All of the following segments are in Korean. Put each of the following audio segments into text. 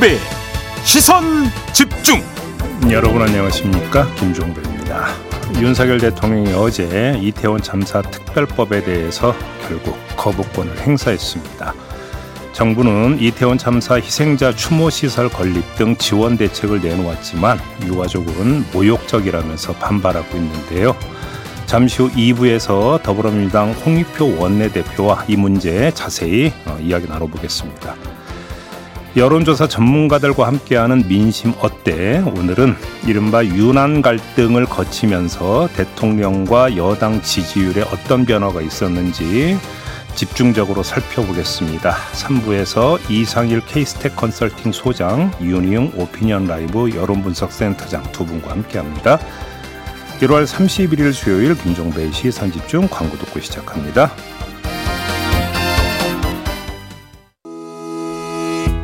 김종배 시선 집중 여러분 안녕하십니까 김종배입니다 윤석열 대통령이 어제 이태원 참사 특별법에 대해서 결국 거부권을 행사했습니다 정부는 이태원 참사 희생자 추모 시설 건립 등 지원 대책을 내놓았지만 유가족은 모욕적이라면서 반발하고 있는데요. 잠시 후 2부에서 더불어민주당 홍익표 원내대표와 이 문제 자세히 어, 이야기 나눠보겠습니다. 여론조사 전문가들과 함께하는 민심 어때? 오늘은 이른바 유난 갈등을 거치면서 대통령과 여당 지지율에 어떤 변화가 있었는지 집중적으로 살펴보겠습니다. 3부에서 이상일 케이스텍 컨설팅 소장, 윤희용 오피니언 라이브 여론분석센터장 두 분과 함께합니다. 1월 31일 수요일 김종배의 시선집중 광고 듣고 시작합니다.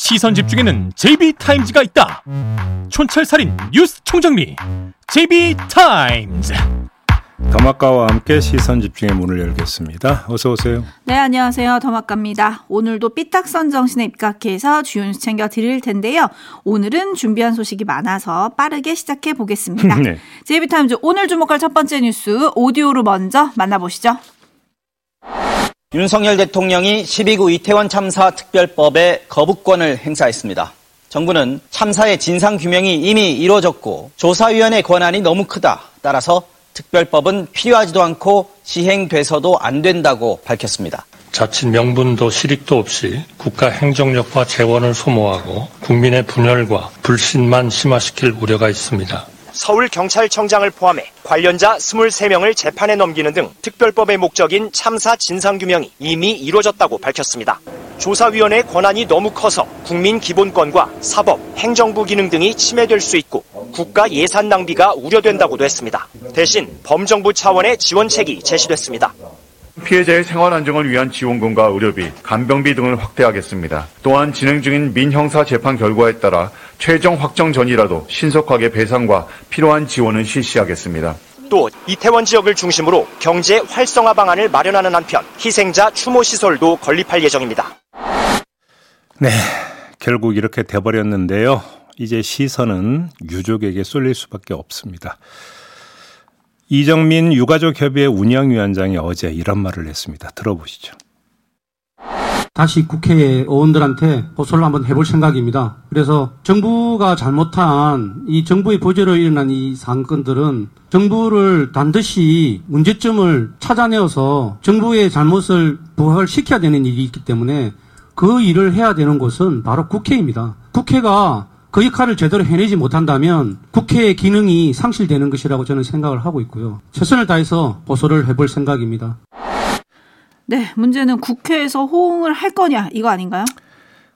시선 집중에는 JB타임즈가 있다 촌철살인 뉴스 총정리 JB타임즈 더마카와 함께 시선 집중의 문을 열겠습니다. 어서 오세요. 네, 안녕하세요. 더마카입니다. 오늘도 삐딱선 정신에 입각해서 주요 뉴스 챙겨 드릴 텐데요. 오늘은 준비한 소식이 많아서 빠르게 시작해 보겠습니다. 네. JB타임즈 오늘 주목할 첫 번째 뉴스 오디오로 먼저 만나보시죠. 윤석열 대통령이 10.29 이태원 참사 특별법에 거부권을 행사했습니다. 정부는 참사의 진상 규명이 이미 이루어졌고 조사위원회 권한이 너무 크다. 따라서 특별법은 필요하지도 않고 시행돼서도 안 된다고 밝혔습니다. 자칫 명분도 실익도 없이 국가 행정력과 재원을 소모하고 국민의 분열과 불신만 심화시킬 우려가 있습니다. 서울경찰청장을 포함해 관련자 23명을 재판에 넘기는 등 특별법의 목적인 참사 진상규명이 이미 이루어졌다고 밝혔습니다. 조사위원회의 권한이 너무 커서 국민 기본권과 사법, 행정부 기능 등이 침해될 수 있고 국가 예산 낭비가 우려된다고도 했습니다. 대신 범정부 차원의 지원책이 제시됐습니다. 피해자의 생활 안정을 위한 지원금과 의료비, 간병비 등을 확대하겠습니다. 또한 진행 중인 민형사 재판 결과에 따라 최종 확정 전이라도 신속하게 배상과 필요한 지원을 실시하겠습니다. 또 이태원 지역을 중심으로 경제 활성화 방안을 마련하는 한편 희생자 추모 시설도 건립할 예정입니다. 네, 결국 이렇게 돼버렸는데요. 이제 시선은 유족에게 쏠릴 수밖에 없습니다. 이정민 유가족협의회 운영위원장이 어제 이런 말을 했습니다. 들어보시죠. 다시 국회의원들한테 호소를 한번 해볼 생각입니다. 그래서 정부가 잘못한 이 정부의 보조로 일어난 이 사건들은 정부를 반드시 문제점을 찾아내어서 정부의 잘못을 부활시켜야 되는 일이 있기 때문에 그 일을 해야 되는 곳은 바로 국회입니다. 국회가 그 역할을 제대로 해내지 못한다면 국회의 기능이 상실되는 것이라고 저는 생각을 하고 있고요. 최선을 다해서 보소를 해볼 생각입니다. 네, 문제는 국회에서 호응을 할 거냐 이거 아닌가요?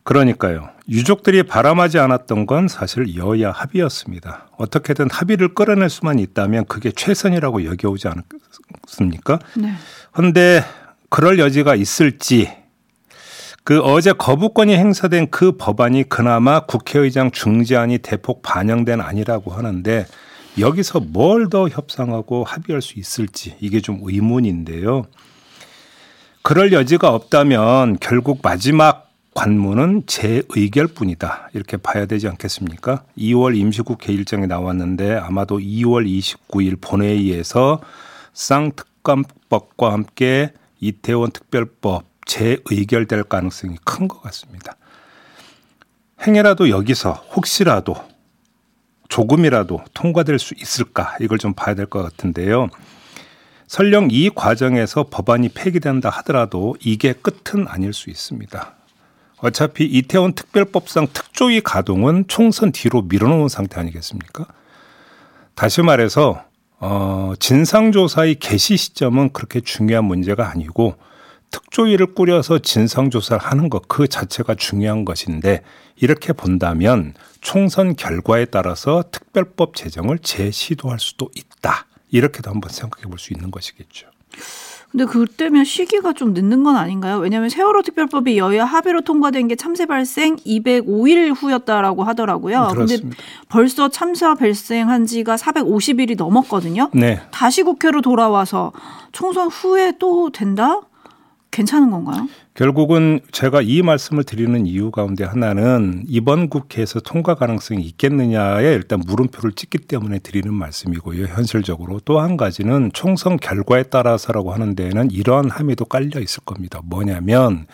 그러니까요. 유족들이 바람하지 않았던 건 사실 여야 합의였습니다. 어떻게든 합의를 끌어낼 수만 있다면 그게 최선이라고 여겨오지 않았습니까? 네. 그런데 그럴 여지가 있을지 그 어제 거부권이 행사된 그 법안이 그나마 국회의장 중재안이 대폭 반영된 안이라고 하는데 여기서 뭘 더 협상하고 합의할 수 있을지 이게 좀 의문인데요. 그럴 여지가 없다면 결국 마지막 관문은 재의결뿐이다. 이렇게 봐야 되지 않겠습니까? 2월 임시국회 일정이 나왔는데 아마도 2월 29일 본회의에서 쌍특검법과 함께 이태원 특별법 재의결될 가능성이 큰 것 같습니다. 행여라도 여기서 혹시라도 조금이라도 통과될 수 있을까 이걸 좀 봐야 될 것 같은데요. 설령 이 과정에서 법안이 폐기된다 하더라도 이게 끝은 아닐 수 있습니다. 어차피 이태원 특별법상 특조위 가동은 총선 뒤로 밀어놓은 상태 아니겠습니까? 다시 말해서 어, 진상조사의 개시 시점은 그렇게 중요한 문제가 아니고 특조위를 꾸려서 진상조사를 하는 것 그 자체가 중요한 것인데 이렇게 본다면 총선 결과에 따라서 특별법 제정을 재시도할 수도 있다. 이렇게도 한번 생각해 볼 수 있는 것이겠죠. 근데 그때면 시기가 좀 늦는 건 아닌가요? 왜냐하면 세월호 특별법이 여야 합의로 통과된 게 참사 발생 205일 후였다라고 하더라고요. 그런데 벌써 참사 발생한 지가 450일이 넘었거든요. 네. 다시 국회로 돌아와서 총선 후에 또 된다? 괜찮은 건가요? 결국은 제가 이 말씀을 드리는 이유 가운데 하나는 이번 국회에서 통과 가능성이 있겠느냐에 일단 물음표를 찍기 때문에 드리는 말씀이고요. 현실적으로 또 한 가지는 총선 결과에 따라서라고 하는 데에는 이러한 함의도 깔려 있을 겁니다. 뭐냐면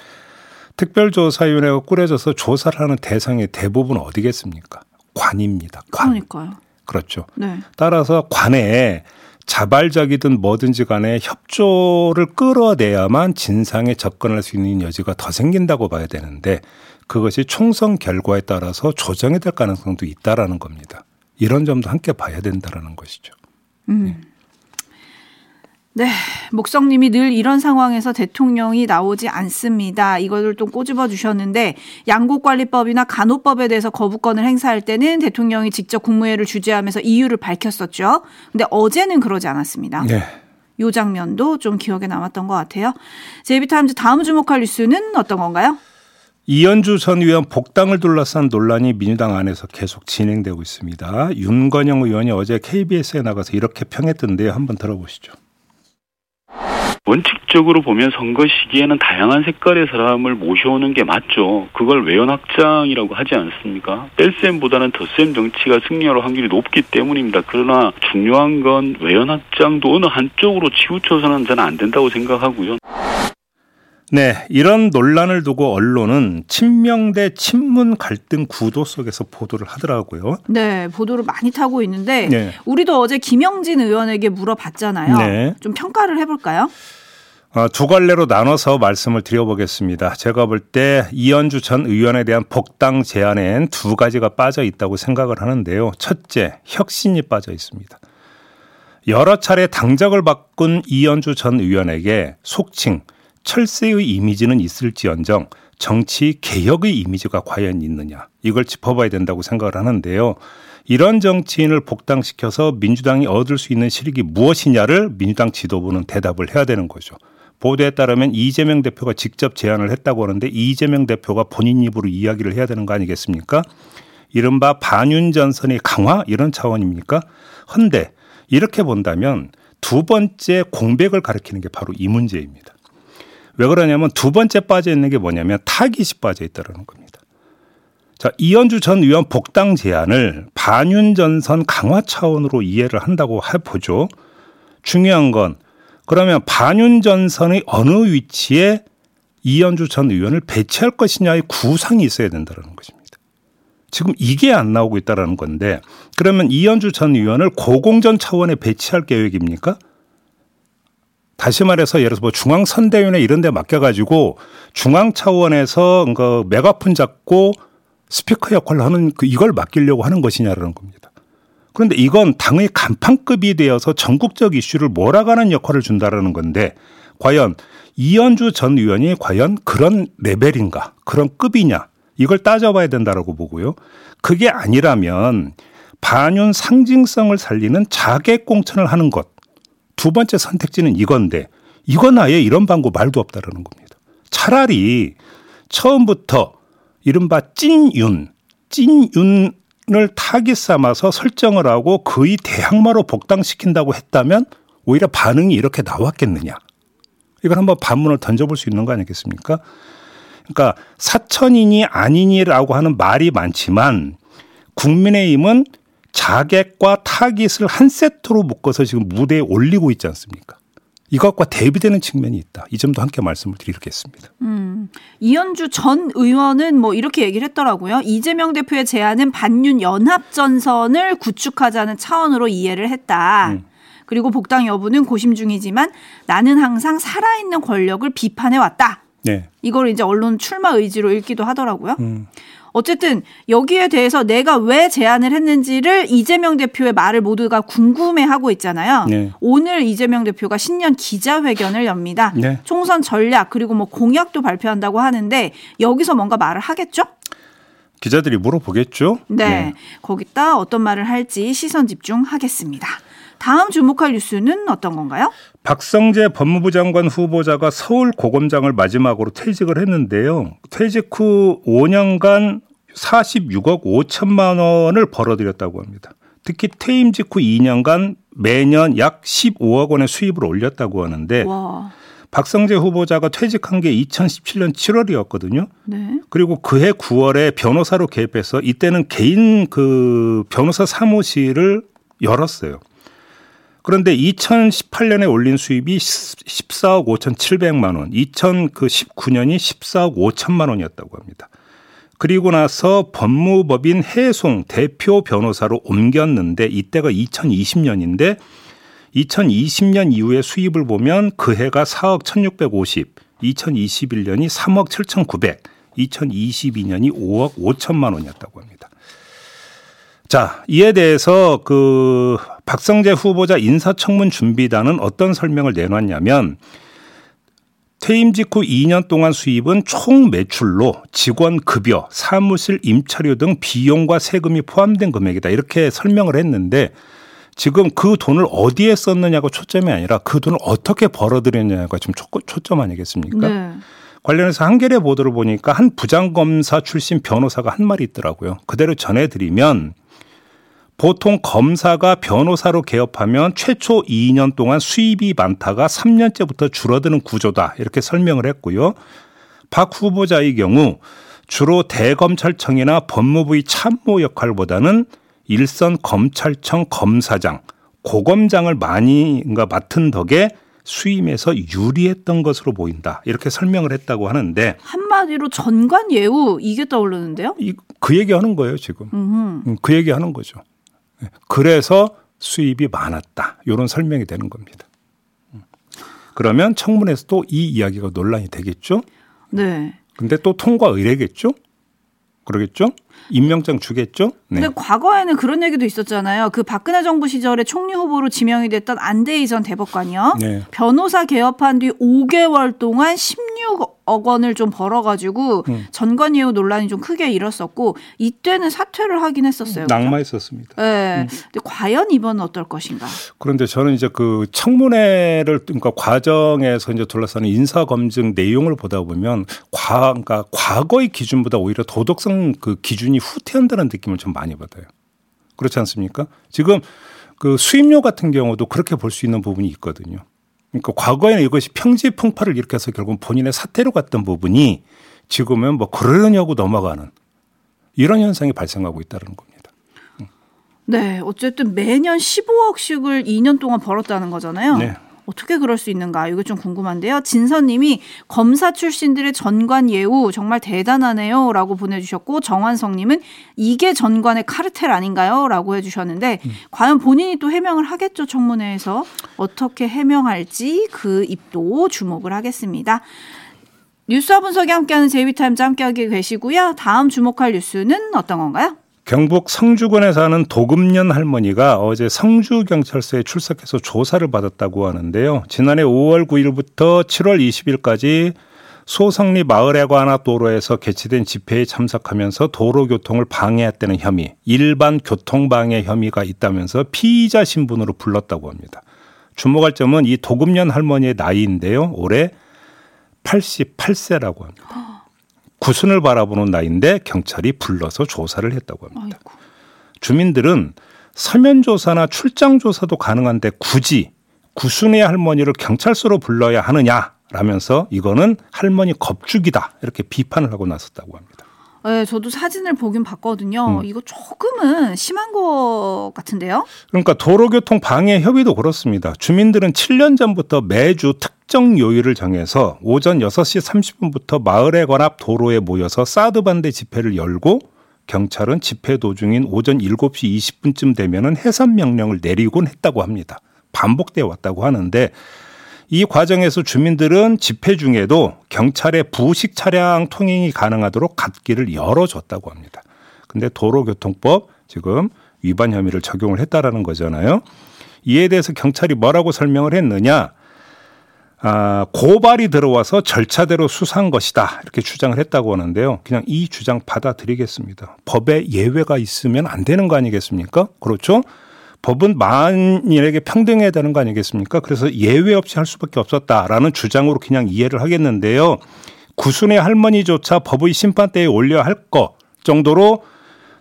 특별조사위원회가 꾸려져서 조사를 하는 대상의 대부분 어디겠습니까? 관입니다. 관. 그러니까요. 그렇죠. 네. 따라서 관에 자발적이든 뭐든지 간에 협조를 끌어내야만 진상에 접근할 수 있는 여지가 더 생긴다고 봐야 되는데 그것이 총선 결과에 따라서 조정이 될 가능성도 있다라는 겁니다. 이런 점도 함께 봐야 된다라는 것이죠. 음. 네. 네, 목성님이 늘 이런 상황에서 대통령이 나오지 않습니다. 이거를 또 꼬집어 주셨는데 양곡관리법이나 간호법에 대해서 거부권을 행사할 때는 대통령이 직접 국무회의를 주재하면서 이유를 밝혔었죠. 근데 어제는 그러지 않았습니다. 네. 요 장면도 좀 기억에 남았던 것 같아요. 제이비타임즈 다음 주목할 뉴스는 어떤 건가요? 이현주 전 의원 복당을 둘러싼 논란이 민주당 안에서 계속 진행되고 있습니다. 윤건영 의원이 어제 KBS에 나가서 이렇게 평했던데요. 한번 들어보시죠. 원칙적으로 보면 선거 시기에는 다양한 색깔의 사람을 모셔오는 게 맞죠. 그걸 외연 확장이라고 하지 않습니까? 뺄셈보다는 덧셈 정치가 승리할 확률이 높기 때문입니다. 그러나 중요한 건 외연 확장도 어느 한쪽으로 치우쳐서는 저는 안 된다고 생각하고요. 네, 이런 논란을 두고 언론은 친명 대 친문 갈등 구도 속에서 보도를 하더라고요. 네, 보도를 많이 타고 있는데 네. 우리도 어제 김영진 의원에게 물어봤잖아요. 네. 좀 평가를 해볼까요? 어, 두 갈래로 나눠서 말씀을 드려보겠습니다. 제가 볼 때 이현주 전 의원에 대한 복당 제안엔 두 가지가 빠져 있다고 생각을 하는데요. 첫째, 혁신이 빠져 있습니다. 여러 차례 당적을 바꾼 이현주 전 의원에게 속칭 철새의 이미지는 있을지언정 정치 개혁의 이미지가 과연 있느냐 이걸 짚어봐야 된다고 생각을 하는데요. 이런 정치인을 복당시켜서 민주당이 얻을 수 있는 실익이 무엇이냐를 민주당 지도부는 대답을 해야 되는 거죠. 보도에 따르면 이재명 대표가 직접 제안을 했다고 하는데 이재명 대표가 본인 입으로 이야기를 해야 되는 거 아니겠습니까? 이른바 반윤 전선의 강화 이런 차원입니까? 헌데 이렇게 본다면 두 번째 공백을 가리키는 게 바로 이 문제입니다. 왜 그러냐면 두 번째 빠져 있는 게 뭐냐면 타깃이 빠져 있다는 겁니다. 자, 이현주 전 의원 복당 제안을 반윤 전선 강화 차원으로 이해를 한다고 해보죠. 중요한 건 그러면 반윤 전선의 어느 위치에 이현주 전 의원을 배치할 것이냐의 구상이 있어야 된다는 것입니다. 지금 이게 안 나오고 있다라는 건데 그러면 이현주 전 의원을 고공전 차원에 배치할 계획입니까? 다시 말해서 예를 들어서 뭐 중앙선대위나 이런 데 맡겨가지고 중앙 차원에서 그 메가폰 잡고 스피커 역할을 하는 그 이걸 맡기려고 하는 것이냐라는 겁니다. 그런데 이건 당의 간판급이 되어서 전국적 이슈를 몰아가는 역할을 준다라는 건데 과연 이현주 전 의원이 과연 그런 레벨인가 그런 급이냐 이걸 따져봐야 된다라고 보고요. 그게 아니라면 반윤 상징성을 살리는 자객 공천을 하는 것 두 번째 선택지는 이건데 이건 아예 이런 방법 말도 없다라는 겁니다. 차라리 처음부터 이른바 찐윤 찐윤 을 타깃 삼아서 설정을 하고 거의 대항마로 복당시킨다고 했다면 오히려 반응이 이렇게 나왔겠느냐. 이걸 한번 반문을 던져볼 수 있는 거 아니겠습니까? 그러니까 사천인이 아니니라고 하는 말이 많지만 국민의힘은 자객과 타깃을 한 세트로 묶어서 지금 무대에 올리고 있지 않습니까? 이것과 대비되는 측면이 있다. 이 점도 함께 말씀을 드리겠습니다. 음, 이현주 전 의원은 뭐 이렇게 얘기를 했더라고요. 이재명 대표의 제안은 반윤 연합 전선을 구축하자는 차원으로 이해를 했다. 음. 그리고 복당 여부는 고심 중이지만 나는 항상 살아있는 권력을 비판해 왔다. 네. 이걸 이제 언론 출마 의지로 읽기도 하더라고요. 음. 어쨌든 여기에 대해서 내가 왜 제안을 했는지를 이재명 대표의 말을 모두가 궁금해하고 있잖아요. 네. 오늘 이재명 대표가 신년 기자회견을 엽니다. 네. 총선 전략 그리고 뭐 공약도 발표한다고 하는데 여기서 뭔가 말을 하겠죠? 기자들이 물어보겠죠? 네. 네. 거기다 어떤 말을 할지 시선 집중하겠습니다. 다음 주목할 뉴스는 어떤 건가요? 박성재 법무부 장관 후보자가 서울 고검장을 마지막으로 퇴직을 했는데요. 퇴직 후 5년간 46억 5천만 원을 벌어들였다고 합니다. 특히 퇴임 직후 2년간 매년 약 15억 원의 수입을 올렸다고 하는데 와. 박성재 후보자가 퇴직한 게 2017년 7월이었거든요. 네. 그리고 그해 9월에 변호사로 개입해서 이때는 개인 그 변호사 사무실을 열었어요. 그런데 2018년에 올린 수입이 14억 5,700만 원, 2019년이 14억 5천만 원이었다고 합니다. 그리고 나서 법무법인 해송 대표 변호사로 옮겼는데 이때가 2020년인데 2020년 이후에 수입을 보면 그 해가 4억 1650, 2021년이 3억 7900, 2022년이 5억 5천만 원이었다고 합니다. 자, 이에 대해서 그 박성재 후보자 인사청문 준비단은 어떤 설명을 내놨냐면 퇴임 직후 2년 동안 수입은 총 매출로 직원 급여, 사무실 임차료 등 비용과 세금이 포함된 금액이다. 이렇게 설명을 했는데 지금 그 돈을 어디에 썼느냐가 초점이 아니라 그 돈을 어떻게 벌어들였냐가 지금 초 점 아니겠습니까? 네. 관련해서 한겨레 보도를 보니까 한 부장검사 출신 변호사가 한 말이 있더라고요. 그대로 전해드리면 보통 검사가 변호사로 개업하면 최초 2년 동안 수입이 많다가 3년째부터 줄어드는 구조다. 이렇게 설명을 했고요. 박 후보자의 경우 주로 대검찰청이나 법무부의 참모 역할보다는 일선 검찰청 검사장, 고검장을 많이 맡은 덕에 수임에서 유리했던 것으로 보인다. 이렇게 설명을 했다고 하는데 한마디로 전관 예우 이게 떠오르는데요? 이, 그 얘기하는 거예요 지금. 음흠. 음, 그 얘기하는 거죠. 네. 그래서 수입이 많았다. 이런 설명이 되는 겁니다. 음. 그러면 청문회에서도 이 이야기가 논란이 되겠죠? 네. 근데 또 통과 의뢰겠죠? 그러겠죠? 임명장 주겠죠? 네. 근데 과거에는 그런 얘기도 있었잖아요. 그 박근혜 정부 시절에 총리 후보로 지명이 됐던 안대희 전 대법관이요. 네. 변호사 개업한 뒤 5개월 동안 16억 원을 좀 벌어가지고 음. 전관예우 논란이 좀 크게 일었었고 이때는 사퇴를 하긴 했었어요. 낙마했었습니다. 네. 음. 근데 과연 이번은 어떨 것인가? 그런데 저는 이제 그 청문회를 그러니까 과정에서 이제 둘러싸는 인사 검증 내용을 보다 보면 과 그러니까 과거의 기준보다 오히려 도덕성 그 기준이 후퇴한다는 느낌을 좀 많이 받아요. 그렇지 않습니까? 지금 그 수임료 같은 경우도 그렇게 볼 수 있는 부분이 있거든요. 그러니까 과거에는 이것이 평지 풍파를 일으켜서 결국 본인의 사태로 갔던 부분이 지금은 뭐 그러려냐고 넘어가는 이런 현상이 발생하고 있다는 겁니다. 네, 어쨌든 매년 15억씩을 2년 동안 벌었다는 거잖아요. 네. 어떻게 그럴 수 있는가 이거 좀 궁금한데요. 진선님이 검사 출신들의 전관 예우 정말 대단하네요라고 보내주셨고 정환성님은 이게 전관의 카르텔 아닌가요?라고 해주셨는데 음. 과연 본인이 또 해명을 하겠죠 청문회에서 어떻게 해명할지 그 입도 주목을 하겠습니다. 뉴스와 분석이 함께하는 제이비타임즈 함께하게 되시고요. 다음 주목할 뉴스는 어떤 건가요? 경북 성주군에 사는 도금년 할머니가 어제 성주경찰서에 출석해서 조사를 받았다고 하는데요. 지난해 5월 9일부터 7월 20일까지 소성리 마을에 관한 도로에서 개최된 집회에 참석하면서 도로 교통을 방해했다는 혐의, 일반 교통방해 혐의가 있다면서 피의자 신분으로 불렀다고 합니다. 주목할 점은 이 도금년 할머니의 나이인데요. 올해 88세라고 합니다. 구순을 바라보는 나이인데 경찰이 불러서 조사를 했다고 합니다. 아이고. 주민들은 서면 조사나 출장 조사도 가능한데 굳이 구순의 할머니를 경찰서로 불러야 하느냐 라면서 이거는 할머니 겁죽이다 이렇게 비판을 하고 나섰다고 합니다. 네, 저도 사진을 보긴 봤거든요. 음. 이거 조금은 심한 것 같은데요? 그러니까 도로교통 방해 협의도 그렇습니다. 주민들은 7년 전부터 매주 특정 요일을 정해서 오전 6시 30분부터 마을에 관합 도로에 모여서 사드 반대 집회를 열고 경찰은 집회 도중인 오전 7시 20분쯤 되면은 해산 명령을 내리곤 했다고 합니다. 반복돼 왔다고 하는데 이 과정에서 주민들은 집회 중에도 경찰의 부식 차량 통행이 가능하도록 갓길을 열어줬다고 합니다. 근데 도로교통법 지금 위반 혐의를 적용을 했다라는 거잖아요. 이에 대해서 경찰이 뭐라고 설명을 했느냐? 아, 고발이 들어와서 절차대로 수사한 것이다. 이렇게 주장을 했다고 하는데요. 그냥 이 주장 받아들이겠습니다. 법에 예외가 있으면 안 되는 거 아니겠습니까? 그렇죠? 법은 만인에게 평등해야 되는 거 아니겠습니까? 그래서 예외 없이 할 수밖에 없었다라는 주장으로 그냥 이해를 하겠는데요. 구순의 할머니조차 법의 심판대에 올려 할것 정도로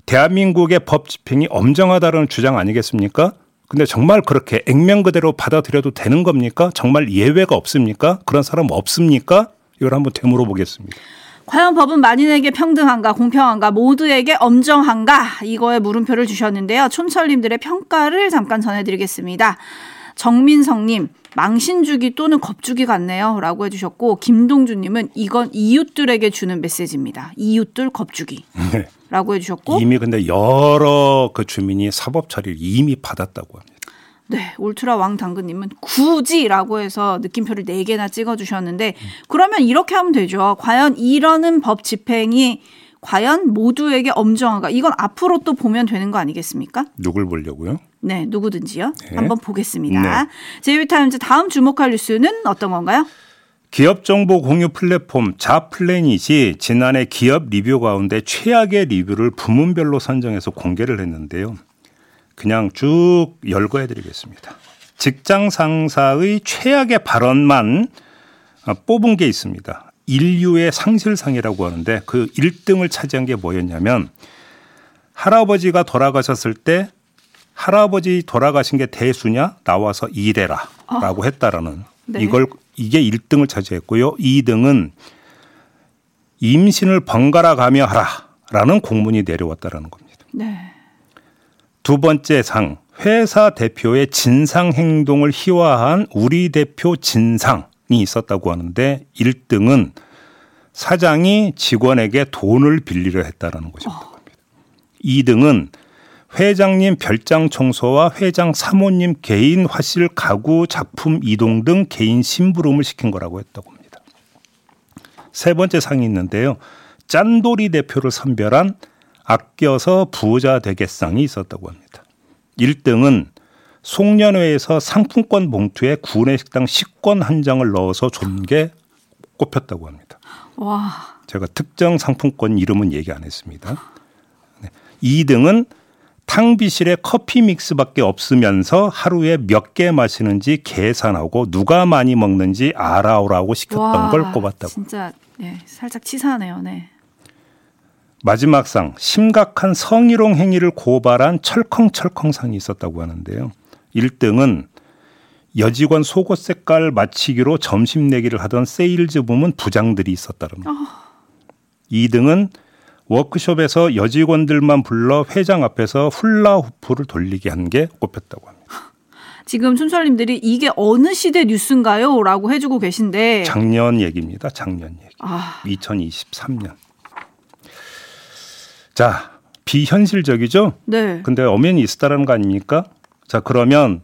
대한민국의 법 집행이 엄정하다는 주장 아니겠습니까? 근데 정말 그렇게 액면 그대로 받아들여도 되는 겁니까? 정말 예외가 없습니까? 그런 사람 없습니까? 이걸 한번 되물어 보겠습니다. 과연 법은 만인에게 평등한가, 공평한가, 모두에게 엄정한가, 이거에 물음표를 주셨는데요. 촌철님들의 평가를 잠깐 전해드리겠습니다. 정민성님, 망신주기 또는 겁주기 같네요. 라고 해주셨고, 김동준님은 이건 이웃들에게 주는 메시지입니다. 이웃들 겁주기. 네. 라고 해주셨고. 이미 근데 여러 그 주민이 사법 처리를 이미 받았다고 합니다. 네, 울트라 왕 당근님은 굳이라고 해서 느낌표를 4개나 찍어주셨는데, 그러면 이렇게 하면 되죠. 과연 이러는 법 집행이 과연 모두에게 엄정한가? 이건 앞으로 또 보면 되는 거 아니겠습니까? 누굴 보려고요? 네, 누구든지요. 네. 한번 보겠습니다. 네. 제이비타임즈 다음 주목할 뉴스는 어떤 건가요? 기업 정보 공유 플랫폼 자플래닛이 지난해 기업 리뷰 가운데 최악의 리뷰를 부문별로 선정해서 공개를 했는데요. 그냥 쭉 열거해 드리겠습니다. 직장 상사의 최악의 발언만 뽑은 게 있습니다. 인류의 상실상이라고 하는데 그 1등을 차지한 게 뭐였냐면 할아버지가 돌아가셨을 때 할아버지 돌아가신 게 대수냐 나와서 일해라 라고 어. 했다라는 네. 이걸 이게 1등을 차지했고요. 2등은 임신을 번갈아 가며 하라라는 공문이 내려왔다라는 겁니다. 네. 두 번째 상 회사 대표의 진상 행동을 희화한 우리 대표 진상이 있었다고 하는데 1등은 사장이 직원에게 돈을 빌리려 했다라는 것이었던 어. 겁니다. 2등은 회장님 별장 청소와 회장 사모님 개인 화실 가구 작품 이동 등 개인 심부름을 시킨 거라고 했다고 합니다. 세 번째 상이 있는데요. 짠돌이 대표를 선별한 아껴서 부자 되겠상이 있었다고 합니다. 1등은 송년회에서 상품권 봉투에 구내식당 식권 한 장을 넣어서 준 게 꼽혔다고 합니다. 와. 제가 특정 상품권 이름은 얘기 안 했습니다. 2등은 탕비실에 커피 믹스밖에 없으면서 하루에 몇 개 마시는지 계산하고 누가 많이 먹는지 알아오라고 시켰던 와, 걸 꼽았다고. 진짜 네, 살짝 치사하네요. 네. 마지막 상 심각한 성희롱 행위를 고발한 철컹철컹상이 있었다고 하는데요. 1등은 여직원 속옷 색깔 맞추기로 점심 내기를 하던 세일즈 부문 부장들이 있었다는 거. 어. 2등은 워크숍에서 여직원들만 불러 회장 앞에서 훌라후프를 돌리게 한 게 꼽혔다고 합니다. 지금 촌철님들이 이게 어느 시대 뉴스인가요? 라고 해주고 계신데. 작년 얘기입니다. 작년 얘기. 아. 2023년. 자, 비현실적이죠? 네. 근데 엄연히 있었다는 거 아닙니까? 자, 그러면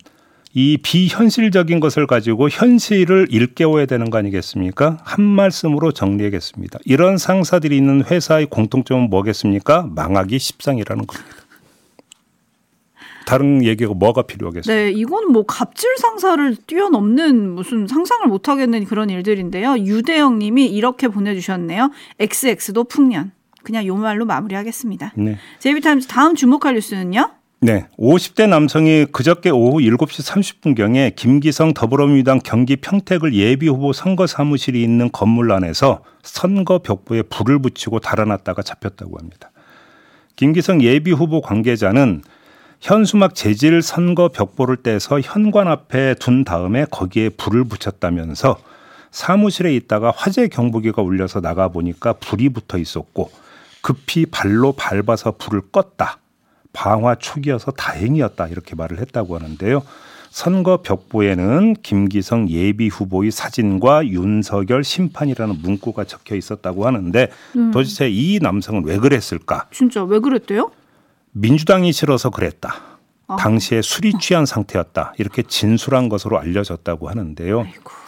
이 비현실적인 것을 가지고 현실을 일깨워야 되는 거 아니겠습니까? 한 말씀으로 정리하겠습니다. 이런 상사들이 있는 회사의 공통점은 뭐겠습니까? 망하기 십상이라는 겁니다. 다른 얘기가 뭐가 필요하겠어요? 네, 이건 뭐 갑질 상사를 뛰어넘는 무슨 상상을 못 하겠는 그런 일들인데요. 유대영 님이 이렇게 보내주셨네요. XX도 풍년. 그냥 요 말로 마무리하겠습니다. 네. 제이비타임즈 다음 주목할 뉴스는요? 네. 50대 남성이 그저께 오후 7시 30분경에 김기성 더불어민주당 경기 평택을 예비후보 선거 사무실이 있는 건물 안에서 선거 벽보에 불을 붙이고 달아났다가 잡혔다고 합니다. 김기성 예비후보 관계자는 현수막 재질 선거 벽보를 떼서 현관 앞에 둔 다음에 거기에 불을 붙였다면서 사무실에 있다가 화재 경보기가 울려서 나가 보니까 불이 붙어 있었고 급히 발로 밟아서 불을 껐다. 방화 초기여서 다행이었다 이렇게 말을 했다고 하는데요. 선거 벽보에는 김기성 예비 후보의 사진과 윤석열 심판이라는 문구가 적혀 있었다고 하는데 음. 도대체 이 남성은 왜 그랬을까? 진짜 왜 그랬대요? 민주당이 싫어서 그랬다. 아. 당시에 술이 취한 상태였다. 이렇게 진술한 것으로 알려졌다고 하는데요. 아이고.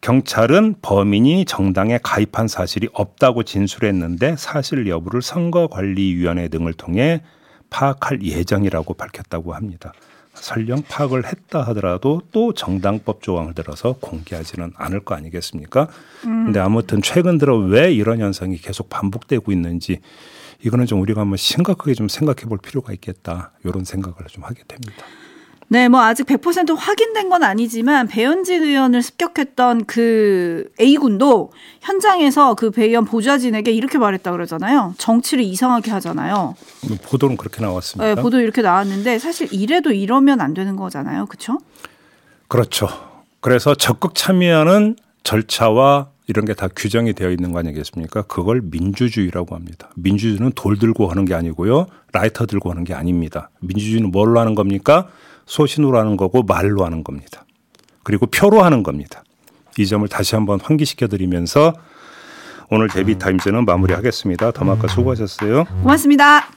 경찰은 범인이 정당에 가입한 사실이 없다고 진술했는데 사실 여부를 선거관리위원회 등을 통해 파악할 예정이라고 밝혔다고 합니다. 설령 파악을 했다 하더라도 또 정당법 조항을 들어서 공개하지는 않을 거 아니겠습니까? 음. 근데 아무튼 최근 들어 왜 이런 현상이 계속 반복되고 있는지 이거는 좀 우리가 한번 심각하게 좀 생각해 볼 필요가 있겠다. 이런 생각을 좀 하게 됩니다. 네, 뭐 아직 100% 확인된 건 아니지만 배현진 의원을 습격했던 그 A군도 현장에서 그 배 의원 보좌진에게 이렇게 말했다 그러잖아요. 정치를 이상하게 하잖아요. 보도는 그렇게 나왔습니다. 네, 보도 이렇게 나왔는데 사실 이래도 이러면 안 되는 거잖아요. 그렇죠? 그렇죠. 그래서 적극 참여하는 절차와 이런 게 다 규정이 되어 있는 거 아니겠습니까? 그걸 민주주의라고 합니다. 민주주의는 돌 들고 하는 게 아니고요. 라이터 들고 하는 게 아닙니다. 민주주의는 뭘로 하는 겁니까? 소신으로 하는 거고 말로 하는 겁니다. 그리고 표로 하는 겁니다. 이 점을 다시 한번 환기시켜 드리면서 오늘 제비타임즈는 마무리하겠습니다. 더마카 수고하셨어요. 고맙습니다.